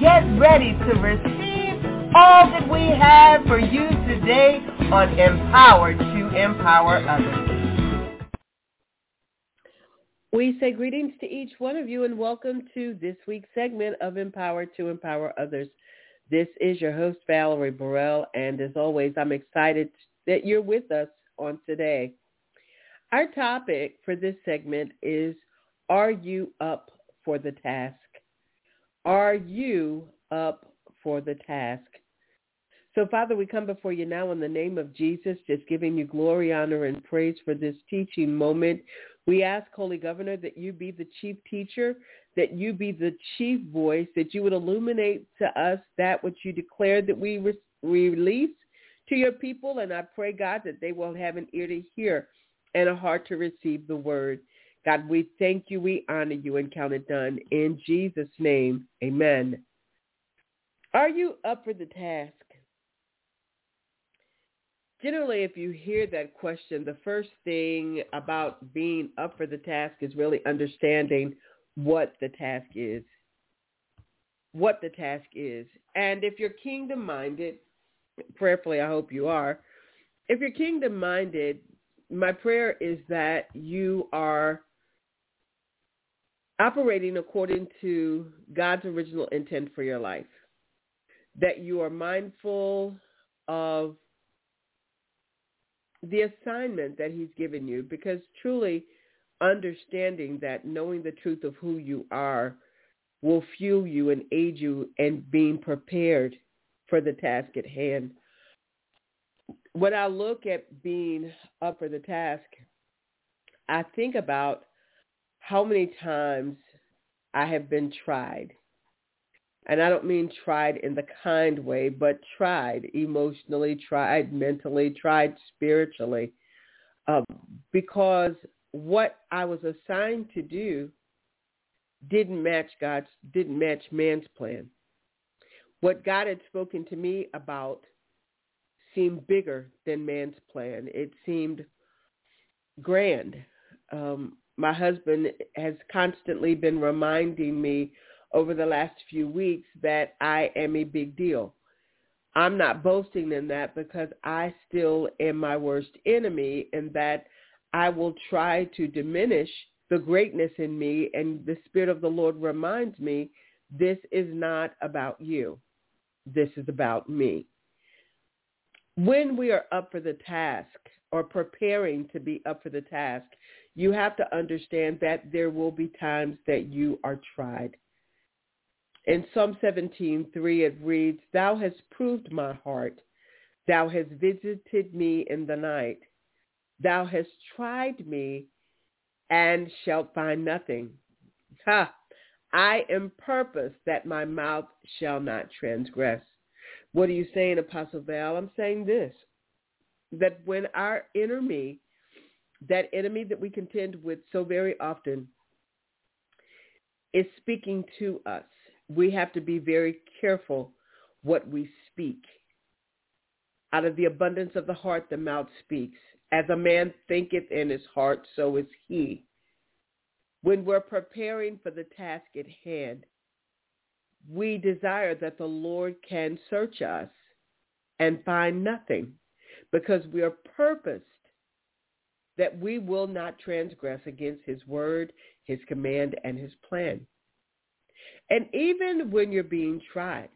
get ready to receive all that we have for you today on Empower to Empower Others. We say greetings to each one of you and welcome to this week's segment of Empower to Empower Others. This is your host, Valerie Burrell, and as always, I'm excited that you're with us on today. Our topic for this segment is, are you up for the task? Are you up for the task? So, Father, we come before you now in the name of Jesus, just giving you glory, honor, and praise for this teaching moment. We ask, Holy Governor, that you be the chief teacher, that you be the chief voice, that you would illuminate to us that which you declared that we re- release to your people. And I pray, God, that they will have an ear to hear and a heart to receive the word. God, we thank you, we honor you, and count it done. In Jesus' name, amen. Are you up for the task? Generally, if you hear that question, the first thing about being up for the task is really understanding what the task is. What the task is. And if you're kingdom-minded, prayerfully I hope you are, if you're kingdom-minded, my prayer is that you are operating according to God's original intent for your life. That you are mindful of the assignment that he's given you because truly understanding that knowing the truth of who you are will fuel you and aid you in being prepared for the task at hand. When I look at being up for the task, I think about how many times I have been tried. And I don't mean tried in the kind way, but tried emotionally, tried mentally, tried spiritually. Uh, because what I was assigned to do didn't match God's, didn't match man's plan. What God had spoken to me about seemed bigger than man's plan. It seemed grand. Um, my husband has constantly been reminding me over the last few weeks that I am a big deal. I'm not boasting in that because I still am my worst enemy and that I will try to diminish the greatness in me and the Spirit of the Lord reminds me this is not about you. This is about me. When we are up for the task or preparing to be up for the task, you have to understand that there will be times that you are tried. In Psalm 17:3 it reads, Thou hast proved my heart. Thou hast visited me in the night. Thou hast tried me and shalt find nothing. Ha! I am purpose that my mouth shall not transgress. What are you saying, Apostle Val? I'm saying this, that when our enemy, that enemy that we contend with so very often is speaking to us. We have to be very careful what we speak. Out of the abundance of the heart, the mouth speaks. As a man thinketh in his heart, so is he. When we're preparing for the task at hand, we desire that the Lord can search us and find nothing because we are purposed that we will not transgress against his word, his command, and his plan. And even when you're being tried,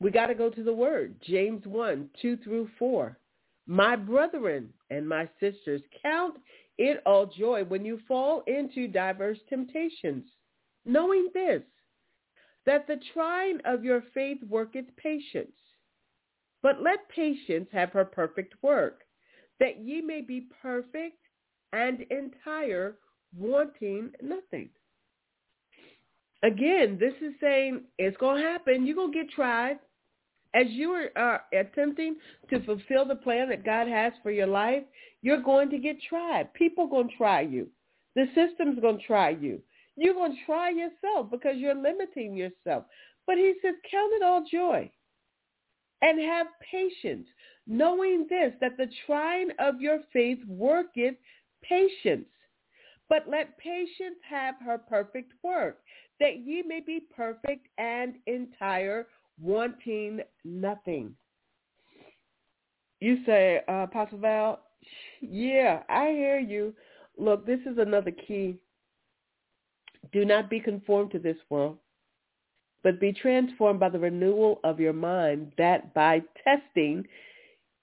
we got to go to the word. James 1, 2 through 4. My brethren and my sisters, count it all joy when you fall into diverse temptations, knowing this, that the trying of your faith worketh patience. But let patience have her perfect work, that ye may be perfect and entire, wanting nothing. again, this is saying it's going to happen. You're going to get tried. As you are attempting to fulfill the plan that God has for your life, you're going to get tried. People are going to try you. The system's going to try you. You're going to try yourself because you're limiting yourself. But he says, count it all joy and have patience, knowing this, that the trying of your faith worketh patience. But let patience have her perfect work, that ye may be perfect and entire, wanting nothing. You say, uh, Apostle Val, yeah, I hear you. Look, this is another key. Do not be conformed to this world, but be transformed by the renewal of your mind, that by testing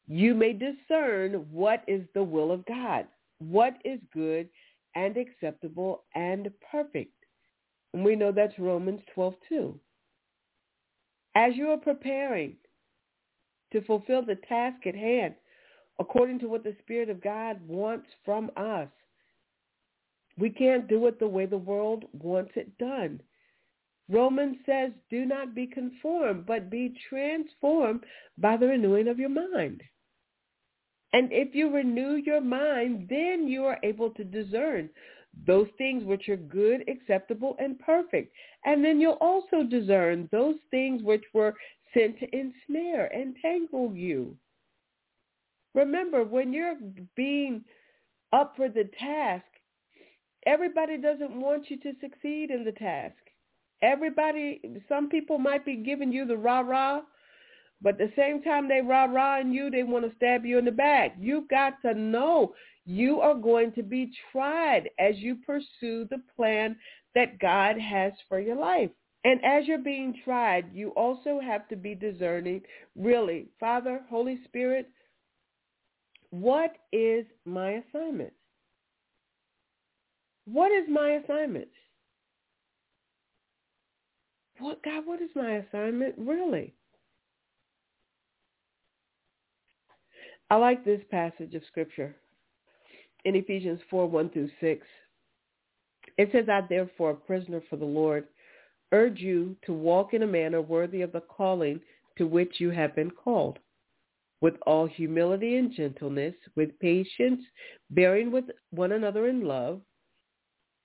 you may discern what is the will of God, what is good and acceptable and perfect. And we know that's Romans 12, 2. As you are preparing to fulfill the task at hand, according to what the Spirit of God wants from us, we can't do it the way the world wants it done. Romans says, do not be conformed, but be transformed by the renewing of your mind. And if you renew your mind, then you are able to discern those things which are good, acceptable, and perfect. And then you'll also discern those things which were sent to ensnare and tangle you. Remember, when you're being up for the task, everybody doesn't want you to succeed in the task. Everybody, some people might be giving you the rah-rah, but at the same time they rah-rahing you, they want to stab you in the back. You've got to know you are going to be tried as you pursue the plan that God has for your life. And as you're being tried, you also have to be discerning, really, Father, Holy Spirit, what is my assignment? What is my assignment? What God, what is my assignment really? I like this passage of scripture in Ephesians 4, 1 through 6. It says, I therefore, a prisoner for the Lord, urge you to walk in a manner worthy of the calling to which you have been called, with all humility and gentleness, with patience, bearing with one another in love,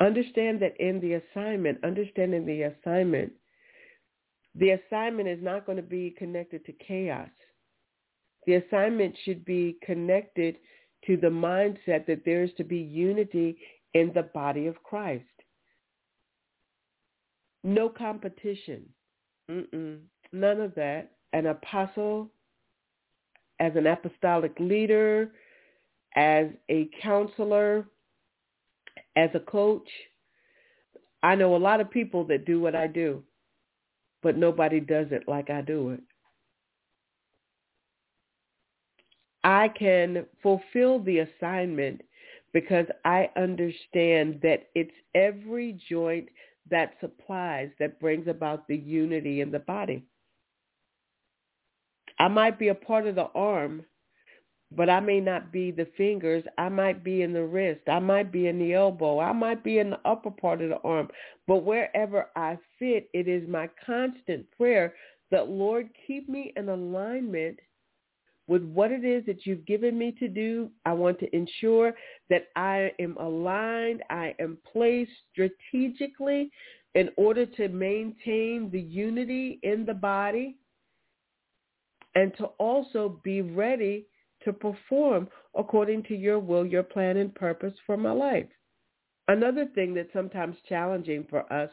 Understand that in the assignment, understanding the assignment, the assignment is not going to be connected to chaos. The assignment should be connected to the mindset that there is to be unity in the body of Christ. No competition. Mm-mm. None of that. An apostle, as an apostolic leader, as a counselor, as a coach, I know a lot of people that do what I do, but nobody does it like I do it. I can fulfill the assignment because I understand that it's every joint that supplies that brings about the unity in the body. I might be a part of the arm, but I may not be the fingers. I might be in the wrist. I might be in the elbow. I might be in the upper part of the arm. But wherever I fit, it is my constant prayer that, Lord, keep me in alignment with what it is that you've given me to do. I want to ensure that I am aligned. I am placed strategically in order to maintain the unity in the body and to also be ready to perform according to your will, your plan, and purpose for my life. Another thing that's sometimes challenging for us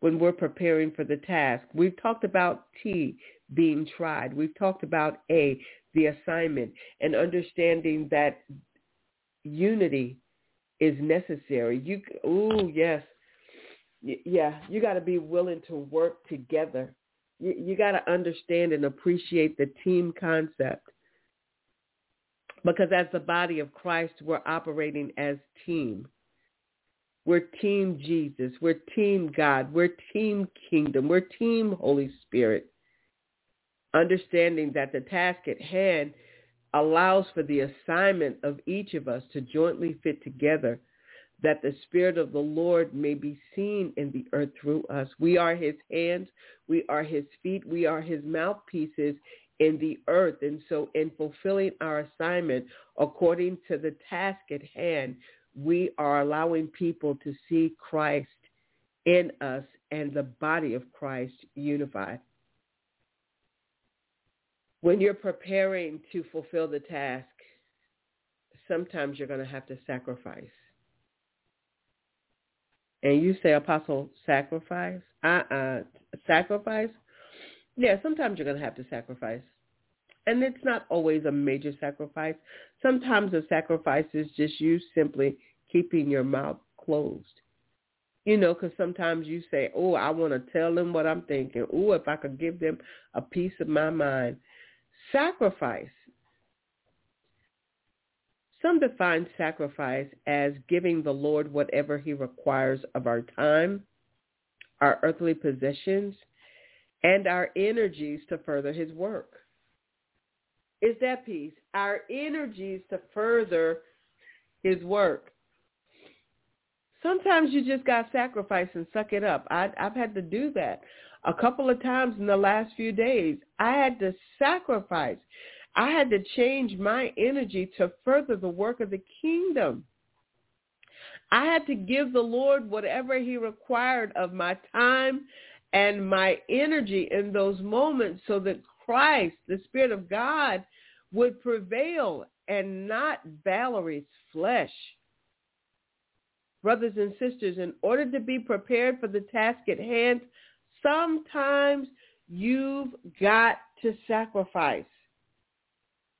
when we're preparing for the task, we've talked about T, being tried. We've talked about A, the assignment, and understanding that unity is necessary. You, oh yes, yeah, you got to be willing to work together. You, you got to understand and appreciate the team concept. Because as the body of Christ, we're operating as team. We're team Jesus. We're team God. We're team kingdom. We're team Holy Spirit. Understanding that the task at hand allows for the assignment of each of us to jointly fit together that the Spirit of the Lord may be seen in the earth through us. We are his hands. We are his feet. We are his mouthpieces in the earth. And so in fulfilling our assignment according to the task at hand, we are allowing people to see Christ in us and the body of Christ unified. When you're preparing to fulfill the task, sometimes you're going to have to sacrifice and you say, Apostle, sacrifice? Uh-uh. Sacrifice? Yeah, sometimes you're going to have to sacrifice. And it's not always a major sacrifice. Sometimes the sacrifice is just you simply keeping your mouth closed. You know, because sometimes you say, oh, I want to tell them what I'm thinking. Oh, if I could give them a piece of my mind. Sacrifice some define sacrifice as giving the Lord whatever he requires of our time, our earthly possessions, and our energies to further his work. Is that piece? Our energies to further his work. Sometimes you just got to sacrifice and suck it up. I, I've had to do that a couple of times in the last few days. I had to sacrifice. I had to change my energy to further the work of the kingdom. I had to give the Lord whatever he required of my time and my energy in those moments so that Christ, the Spirit of God, would prevail and not Valerie's flesh. Brothers and sisters, in order to be prepared for the task at hand, sometimes you've got to sacrifice.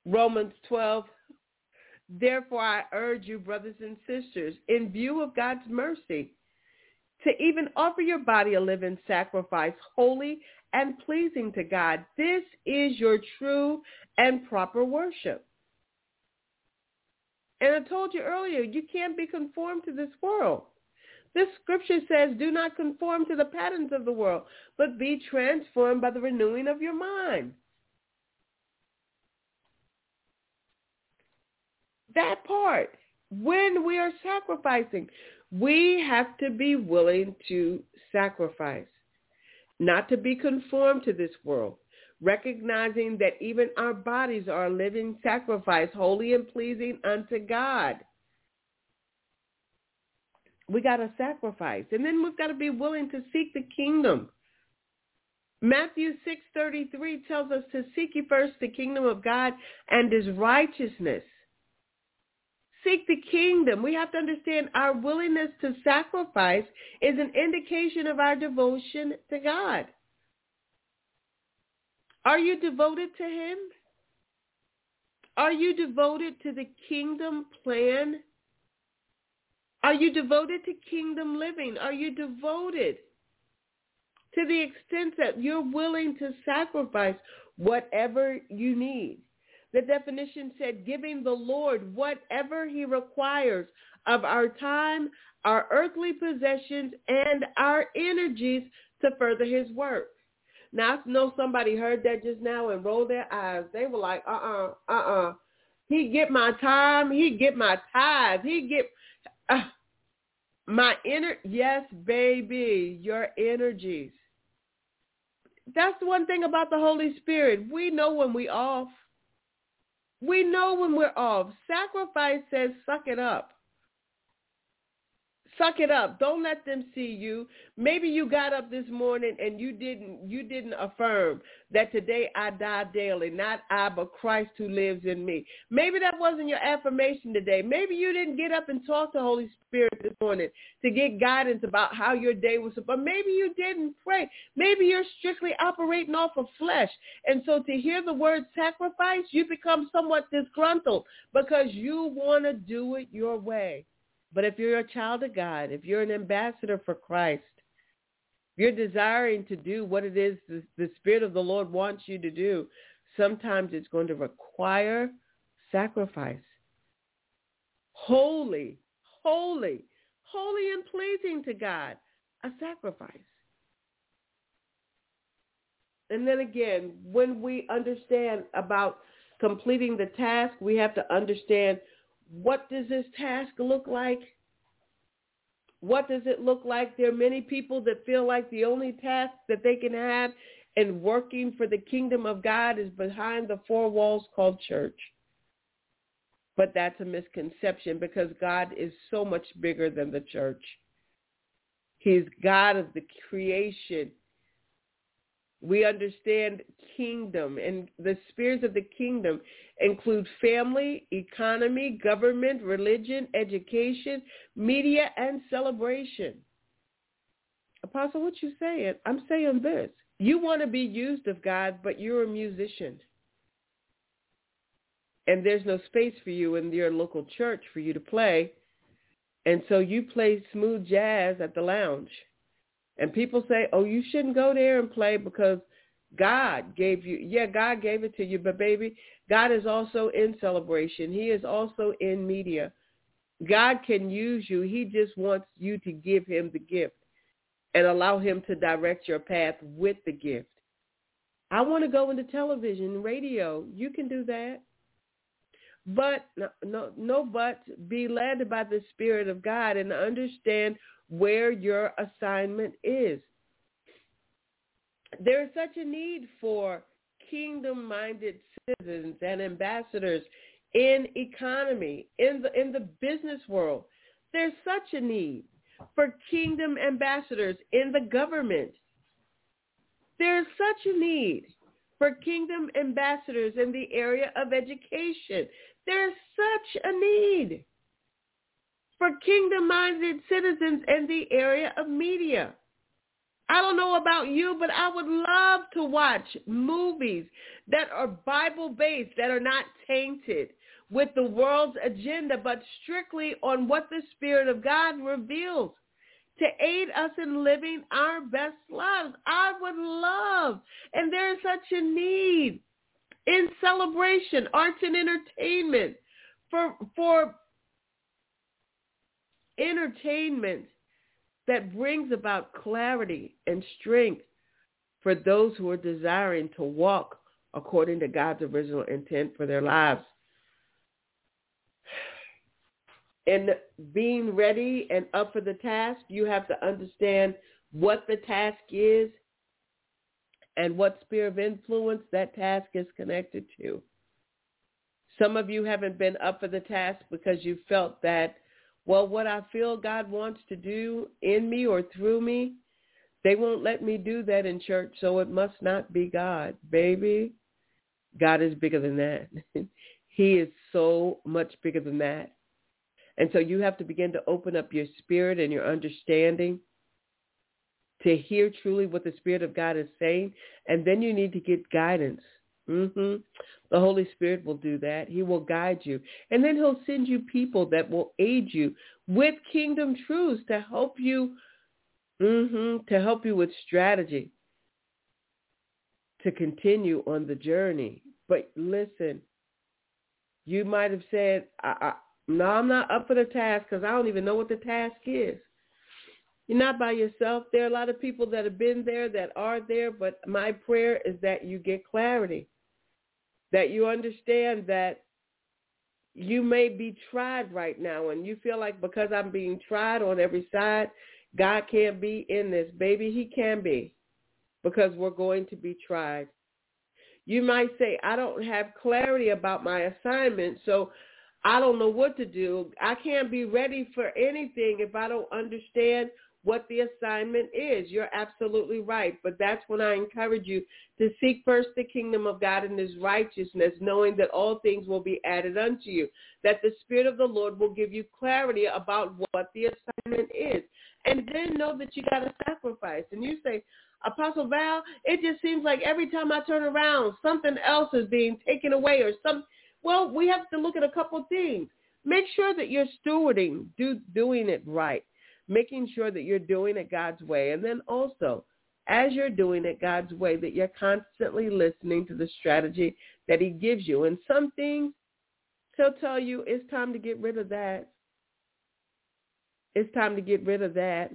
Romans 12. Therefore, I urge you, brothers and sisters, in view of God's mercy, to even offer your body a living sacrifice, holy and pleasing to God. This is your true and proper worship. And I told you earlier, you can't be conformed to this world. This scripture says, do not conform to the patterns of the world, but be transformed by the renewing of your mind. that part. When we are sacrificing, we have to be willing to sacrifice, not to be conformed to this world, recognizing that even our bodies are a living sacrifice, holy and pleasing unto God. We got to sacrifice. And then we've got to be willing to seek the kingdom. Matthew 6.33 tells us to seek ye first the kingdom of God and his righteousness seek the kingdom. We have to understand our willingness to sacrifice is an indication of our devotion to God. Are you devoted to him? Are you devoted to the kingdom plan? Are you devoted to kingdom living? Are you devoted to the extent that you're willing to sacrifice whatever you need? The definition said giving the Lord whatever he requires of our time, our earthly possessions, and our energies to further his work. Now, I know somebody heard that just now and rolled their eyes. They were like, uh-uh, uh-uh. He get my time. He get my tithes. He get uh, my inner, yes, baby, your energies. That's the one thing about the Holy Spirit. We know when we off. We know when we're off. Sacrifice says suck it up. Suck it up. Don't let them see you. Maybe you got up this morning and you didn't you didn't affirm that today I die daily, not I but Christ who lives in me. Maybe that wasn't your affirmation today. Maybe you didn't get up and talk to Holy Spirit this morning to get guidance about how your day was but maybe you didn't pray. Maybe you're strictly operating off of flesh. And so to hear the word sacrifice, you become somewhat disgruntled because you want to do it your way. But if you're a child of God, if you're an ambassador for Christ, if you're desiring to do what it is the, the Spirit of the Lord wants you to do, sometimes it's going to require sacrifice. Holy, holy, holy and pleasing to God, a sacrifice. And then again, when we understand about completing the task, we have to understand what does this task look like? What does it look like? There are many people that feel like the only task that they can have in working for the kingdom of God is behind the four walls called church. But that's a misconception because God is so much bigger than the church. He's God of the creation. We understand kingdom and the spheres of the kingdom include family, economy, government, religion, education, media, and celebration. Apostle, what you saying? I'm saying this. You want to be used of God, but you're a musician. And there's no space for you in your local church for you to play. And so you play smooth jazz at the lounge. And people say, oh, you shouldn't go there and play because God gave you, yeah, God gave it to you, but baby, God is also in celebration. He is also in media. God can use you. He just wants you to give him the gift and allow him to direct your path with the gift. I want to go into television, radio. You can do that. But no, no, no, but be led by the Spirit of God and understand where your assignment is. There is such a need for kingdom-minded citizens and ambassadors in economy, in the in the business world. There's such a need for kingdom ambassadors in the government. There's such a need for kingdom ambassadors in the area of education. There's such a need for kingdom-minded citizens in the area of media. I don't know about you, but I would love to watch movies that are Bible-based, that are not tainted with the world's agenda, but strictly on what the Spirit of God reveals to aid us in living our best lives. I would love, and there is such a need in celebration, arts and entertainment, for, for entertainment that brings about clarity and strength for those who are desiring to walk according to God's original intent for their lives. And being ready and up for the task, you have to understand what the task is and what sphere of influence that task is connected to. Some of you haven't been up for the task because you felt that well, what I feel God wants to do in me or through me, they won't let me do that in church, so it must not be God. Baby, God is bigger than that. he is so much bigger than that. And so you have to begin to open up your spirit and your understanding to hear truly what the Spirit of God is saying. And then you need to get guidance. Mm-hmm. The Holy Spirit will do that. He will guide you. And then he'll send you people that will aid you with kingdom truths to help you mm-hmm, to help you with strategy to continue on the journey. But listen, you might have said, I, I, no, I'm not up for the task because I don't even know what the task is. You're not by yourself. There are a lot of people that have been there, that are there, but my prayer is that you get clarity that you understand that you may be tried right now and you feel like because I'm being tried on every side, God can't be in this. Baby, he can be because we're going to be tried. You might say, I don't have clarity about my assignment, so I don't know what to do. I can't be ready for anything if I don't understand what the assignment is. You're absolutely right. But that's when I encourage you to seek first the kingdom of God and his righteousness, knowing that all things will be added unto you, that the Spirit of the Lord will give you clarity about what the assignment is. And then know that you got to sacrifice. And you say, Apostle Val, it just seems like every time I turn around, something else is being taken away or some. Well, we have to look at a couple things. Make sure that you're stewarding, do, doing it right making sure that you're doing it God's way. And then also, as you're doing it God's way, that you're constantly listening to the strategy that he gives you. And some things, he'll tell you, it's time to get rid of that. It's time to get rid of that.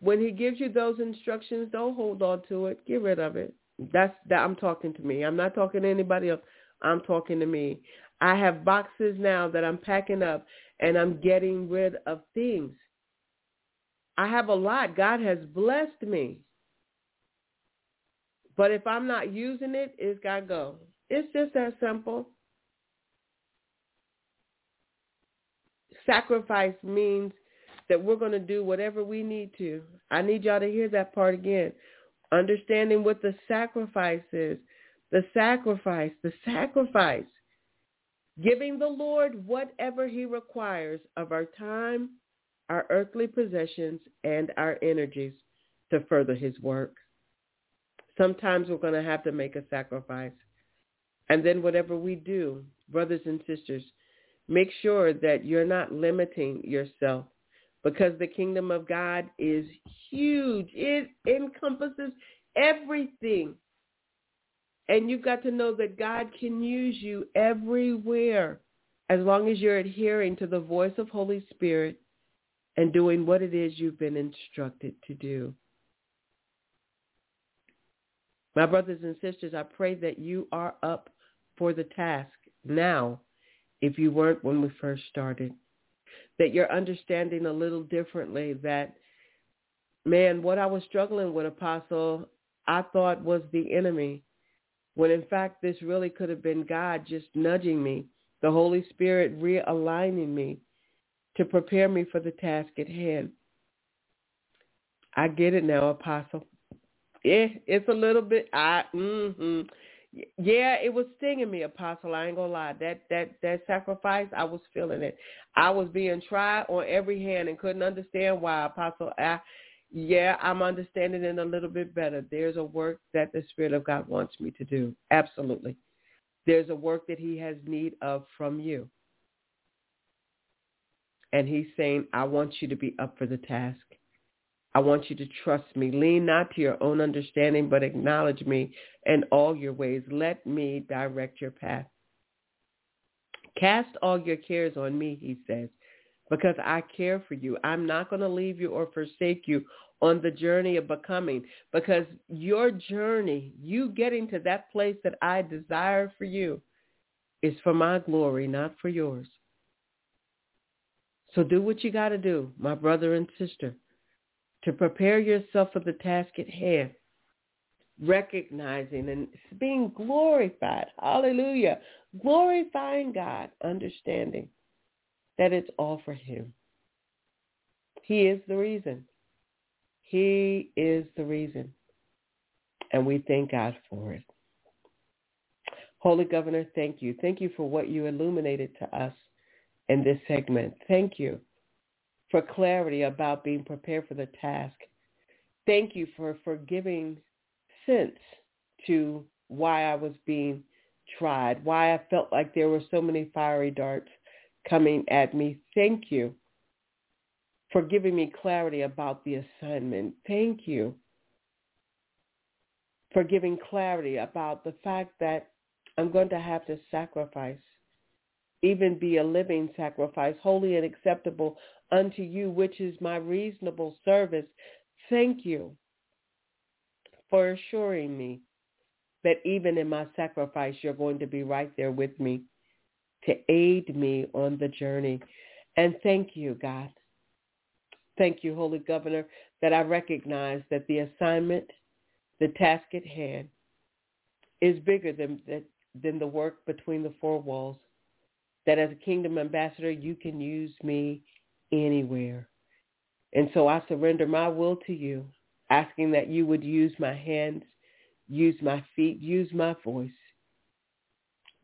When he gives you those instructions, don't hold on to it. Get rid of it. That's that I'm talking to me. I'm not talking to anybody else. I'm talking to me. I have boxes now that I'm packing up and I'm getting rid of things. I have a lot. God has blessed me. But if I'm not using it, it's got to go. It's just that simple. Sacrifice means that we're going to do whatever we need to. I need y'all to hear that part again. Understanding what the sacrifice is. The sacrifice, the sacrifice. Giving the Lord whatever he requires of our time, our earthly possessions, and our energies to further his work. Sometimes we're going to have to make a sacrifice. And then whatever we do, brothers and sisters, make sure that you're not limiting yourself because the kingdom of God is huge. It encompasses everything. And you've got to know that God can use you everywhere as long as you're adhering to the voice of Holy Spirit and doing what it is you've been instructed to do. My brothers and sisters, I pray that you are up for the task now if you weren't when we first started that you're understanding a little differently that, man, what I was struggling with, Apostle, I thought was the enemy, when in fact this really could have been God just nudging me, the Holy Spirit realigning me to prepare me for the task at hand. I get it now, Apostle. Yeah, it's a little bit. I mm-hmm. Yeah, it was stinging me, Apostle. I ain't gonna lie. That that that sacrifice, I was feeling it. I was being tried on every hand and couldn't understand why, Apostle. I, yeah, I'm understanding it a little bit better. There's a work that the Spirit of God wants me to do. Absolutely. There's a work that He has need of from you. And He's saying, I want you to be up for the task. I want you to trust me. Lean not to your own understanding, but acknowledge me in all your ways. Let me direct your path. Cast all your cares on me, he says, because I care for you. I'm not going to leave you or forsake you on the journey of becoming because your journey, you getting to that place that I desire for you is for my glory, not for yours. So do what you got to do, my brother and sister to prepare yourself for the task at hand, recognizing and being glorified. Hallelujah. Glorifying God, understanding that it's all for him. He is the reason. He is the reason. And we thank God for it. Holy Governor, thank you. Thank you for what you illuminated to us in this segment. Thank you for clarity about being prepared for the task. Thank you for, for giving sense to why I was being tried, why I felt like there were so many fiery darts coming at me. Thank you for giving me clarity about the assignment. Thank you for giving clarity about the fact that I'm going to have to sacrifice, even be a living sacrifice, holy and acceptable unto you, which is my reasonable service. Thank you for assuring me that even in my sacrifice, you're going to be right there with me to aid me on the journey. And thank you, God. Thank you, Holy Governor, that I recognize that the assignment, the task at hand, is bigger than, than the work between the four walls. That as a kingdom ambassador, you can use me anywhere. And so I surrender my will to you, asking that you would use my hands, use my feet, use my voice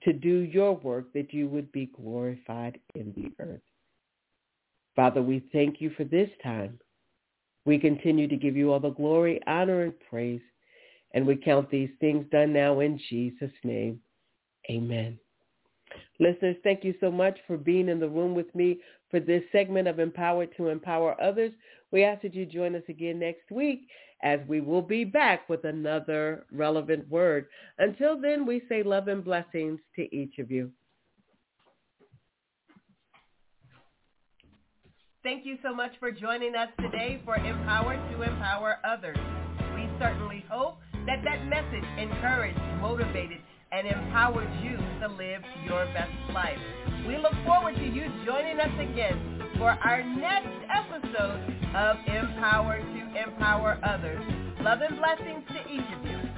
to do your work that you would be glorified in the earth. Father, we thank you for this time. We continue to give you all the glory, honor, and praise. And we count these things done now in Jesus' name. Amen. Listeners, thank you so much for being in the room with me for this segment of Empowered to Empower Others. We ask that you join us again next week as we will be back with another relevant word. Until then, we say love and blessings to each of you. Thank you so much for joining us today for Empowered to Empower Others. We certainly hope that that message encouraged, motivated, and empowered you to live your best life. We look forward to you joining us again for our next episode of Empower to Empower Others. Love and blessings to each of you.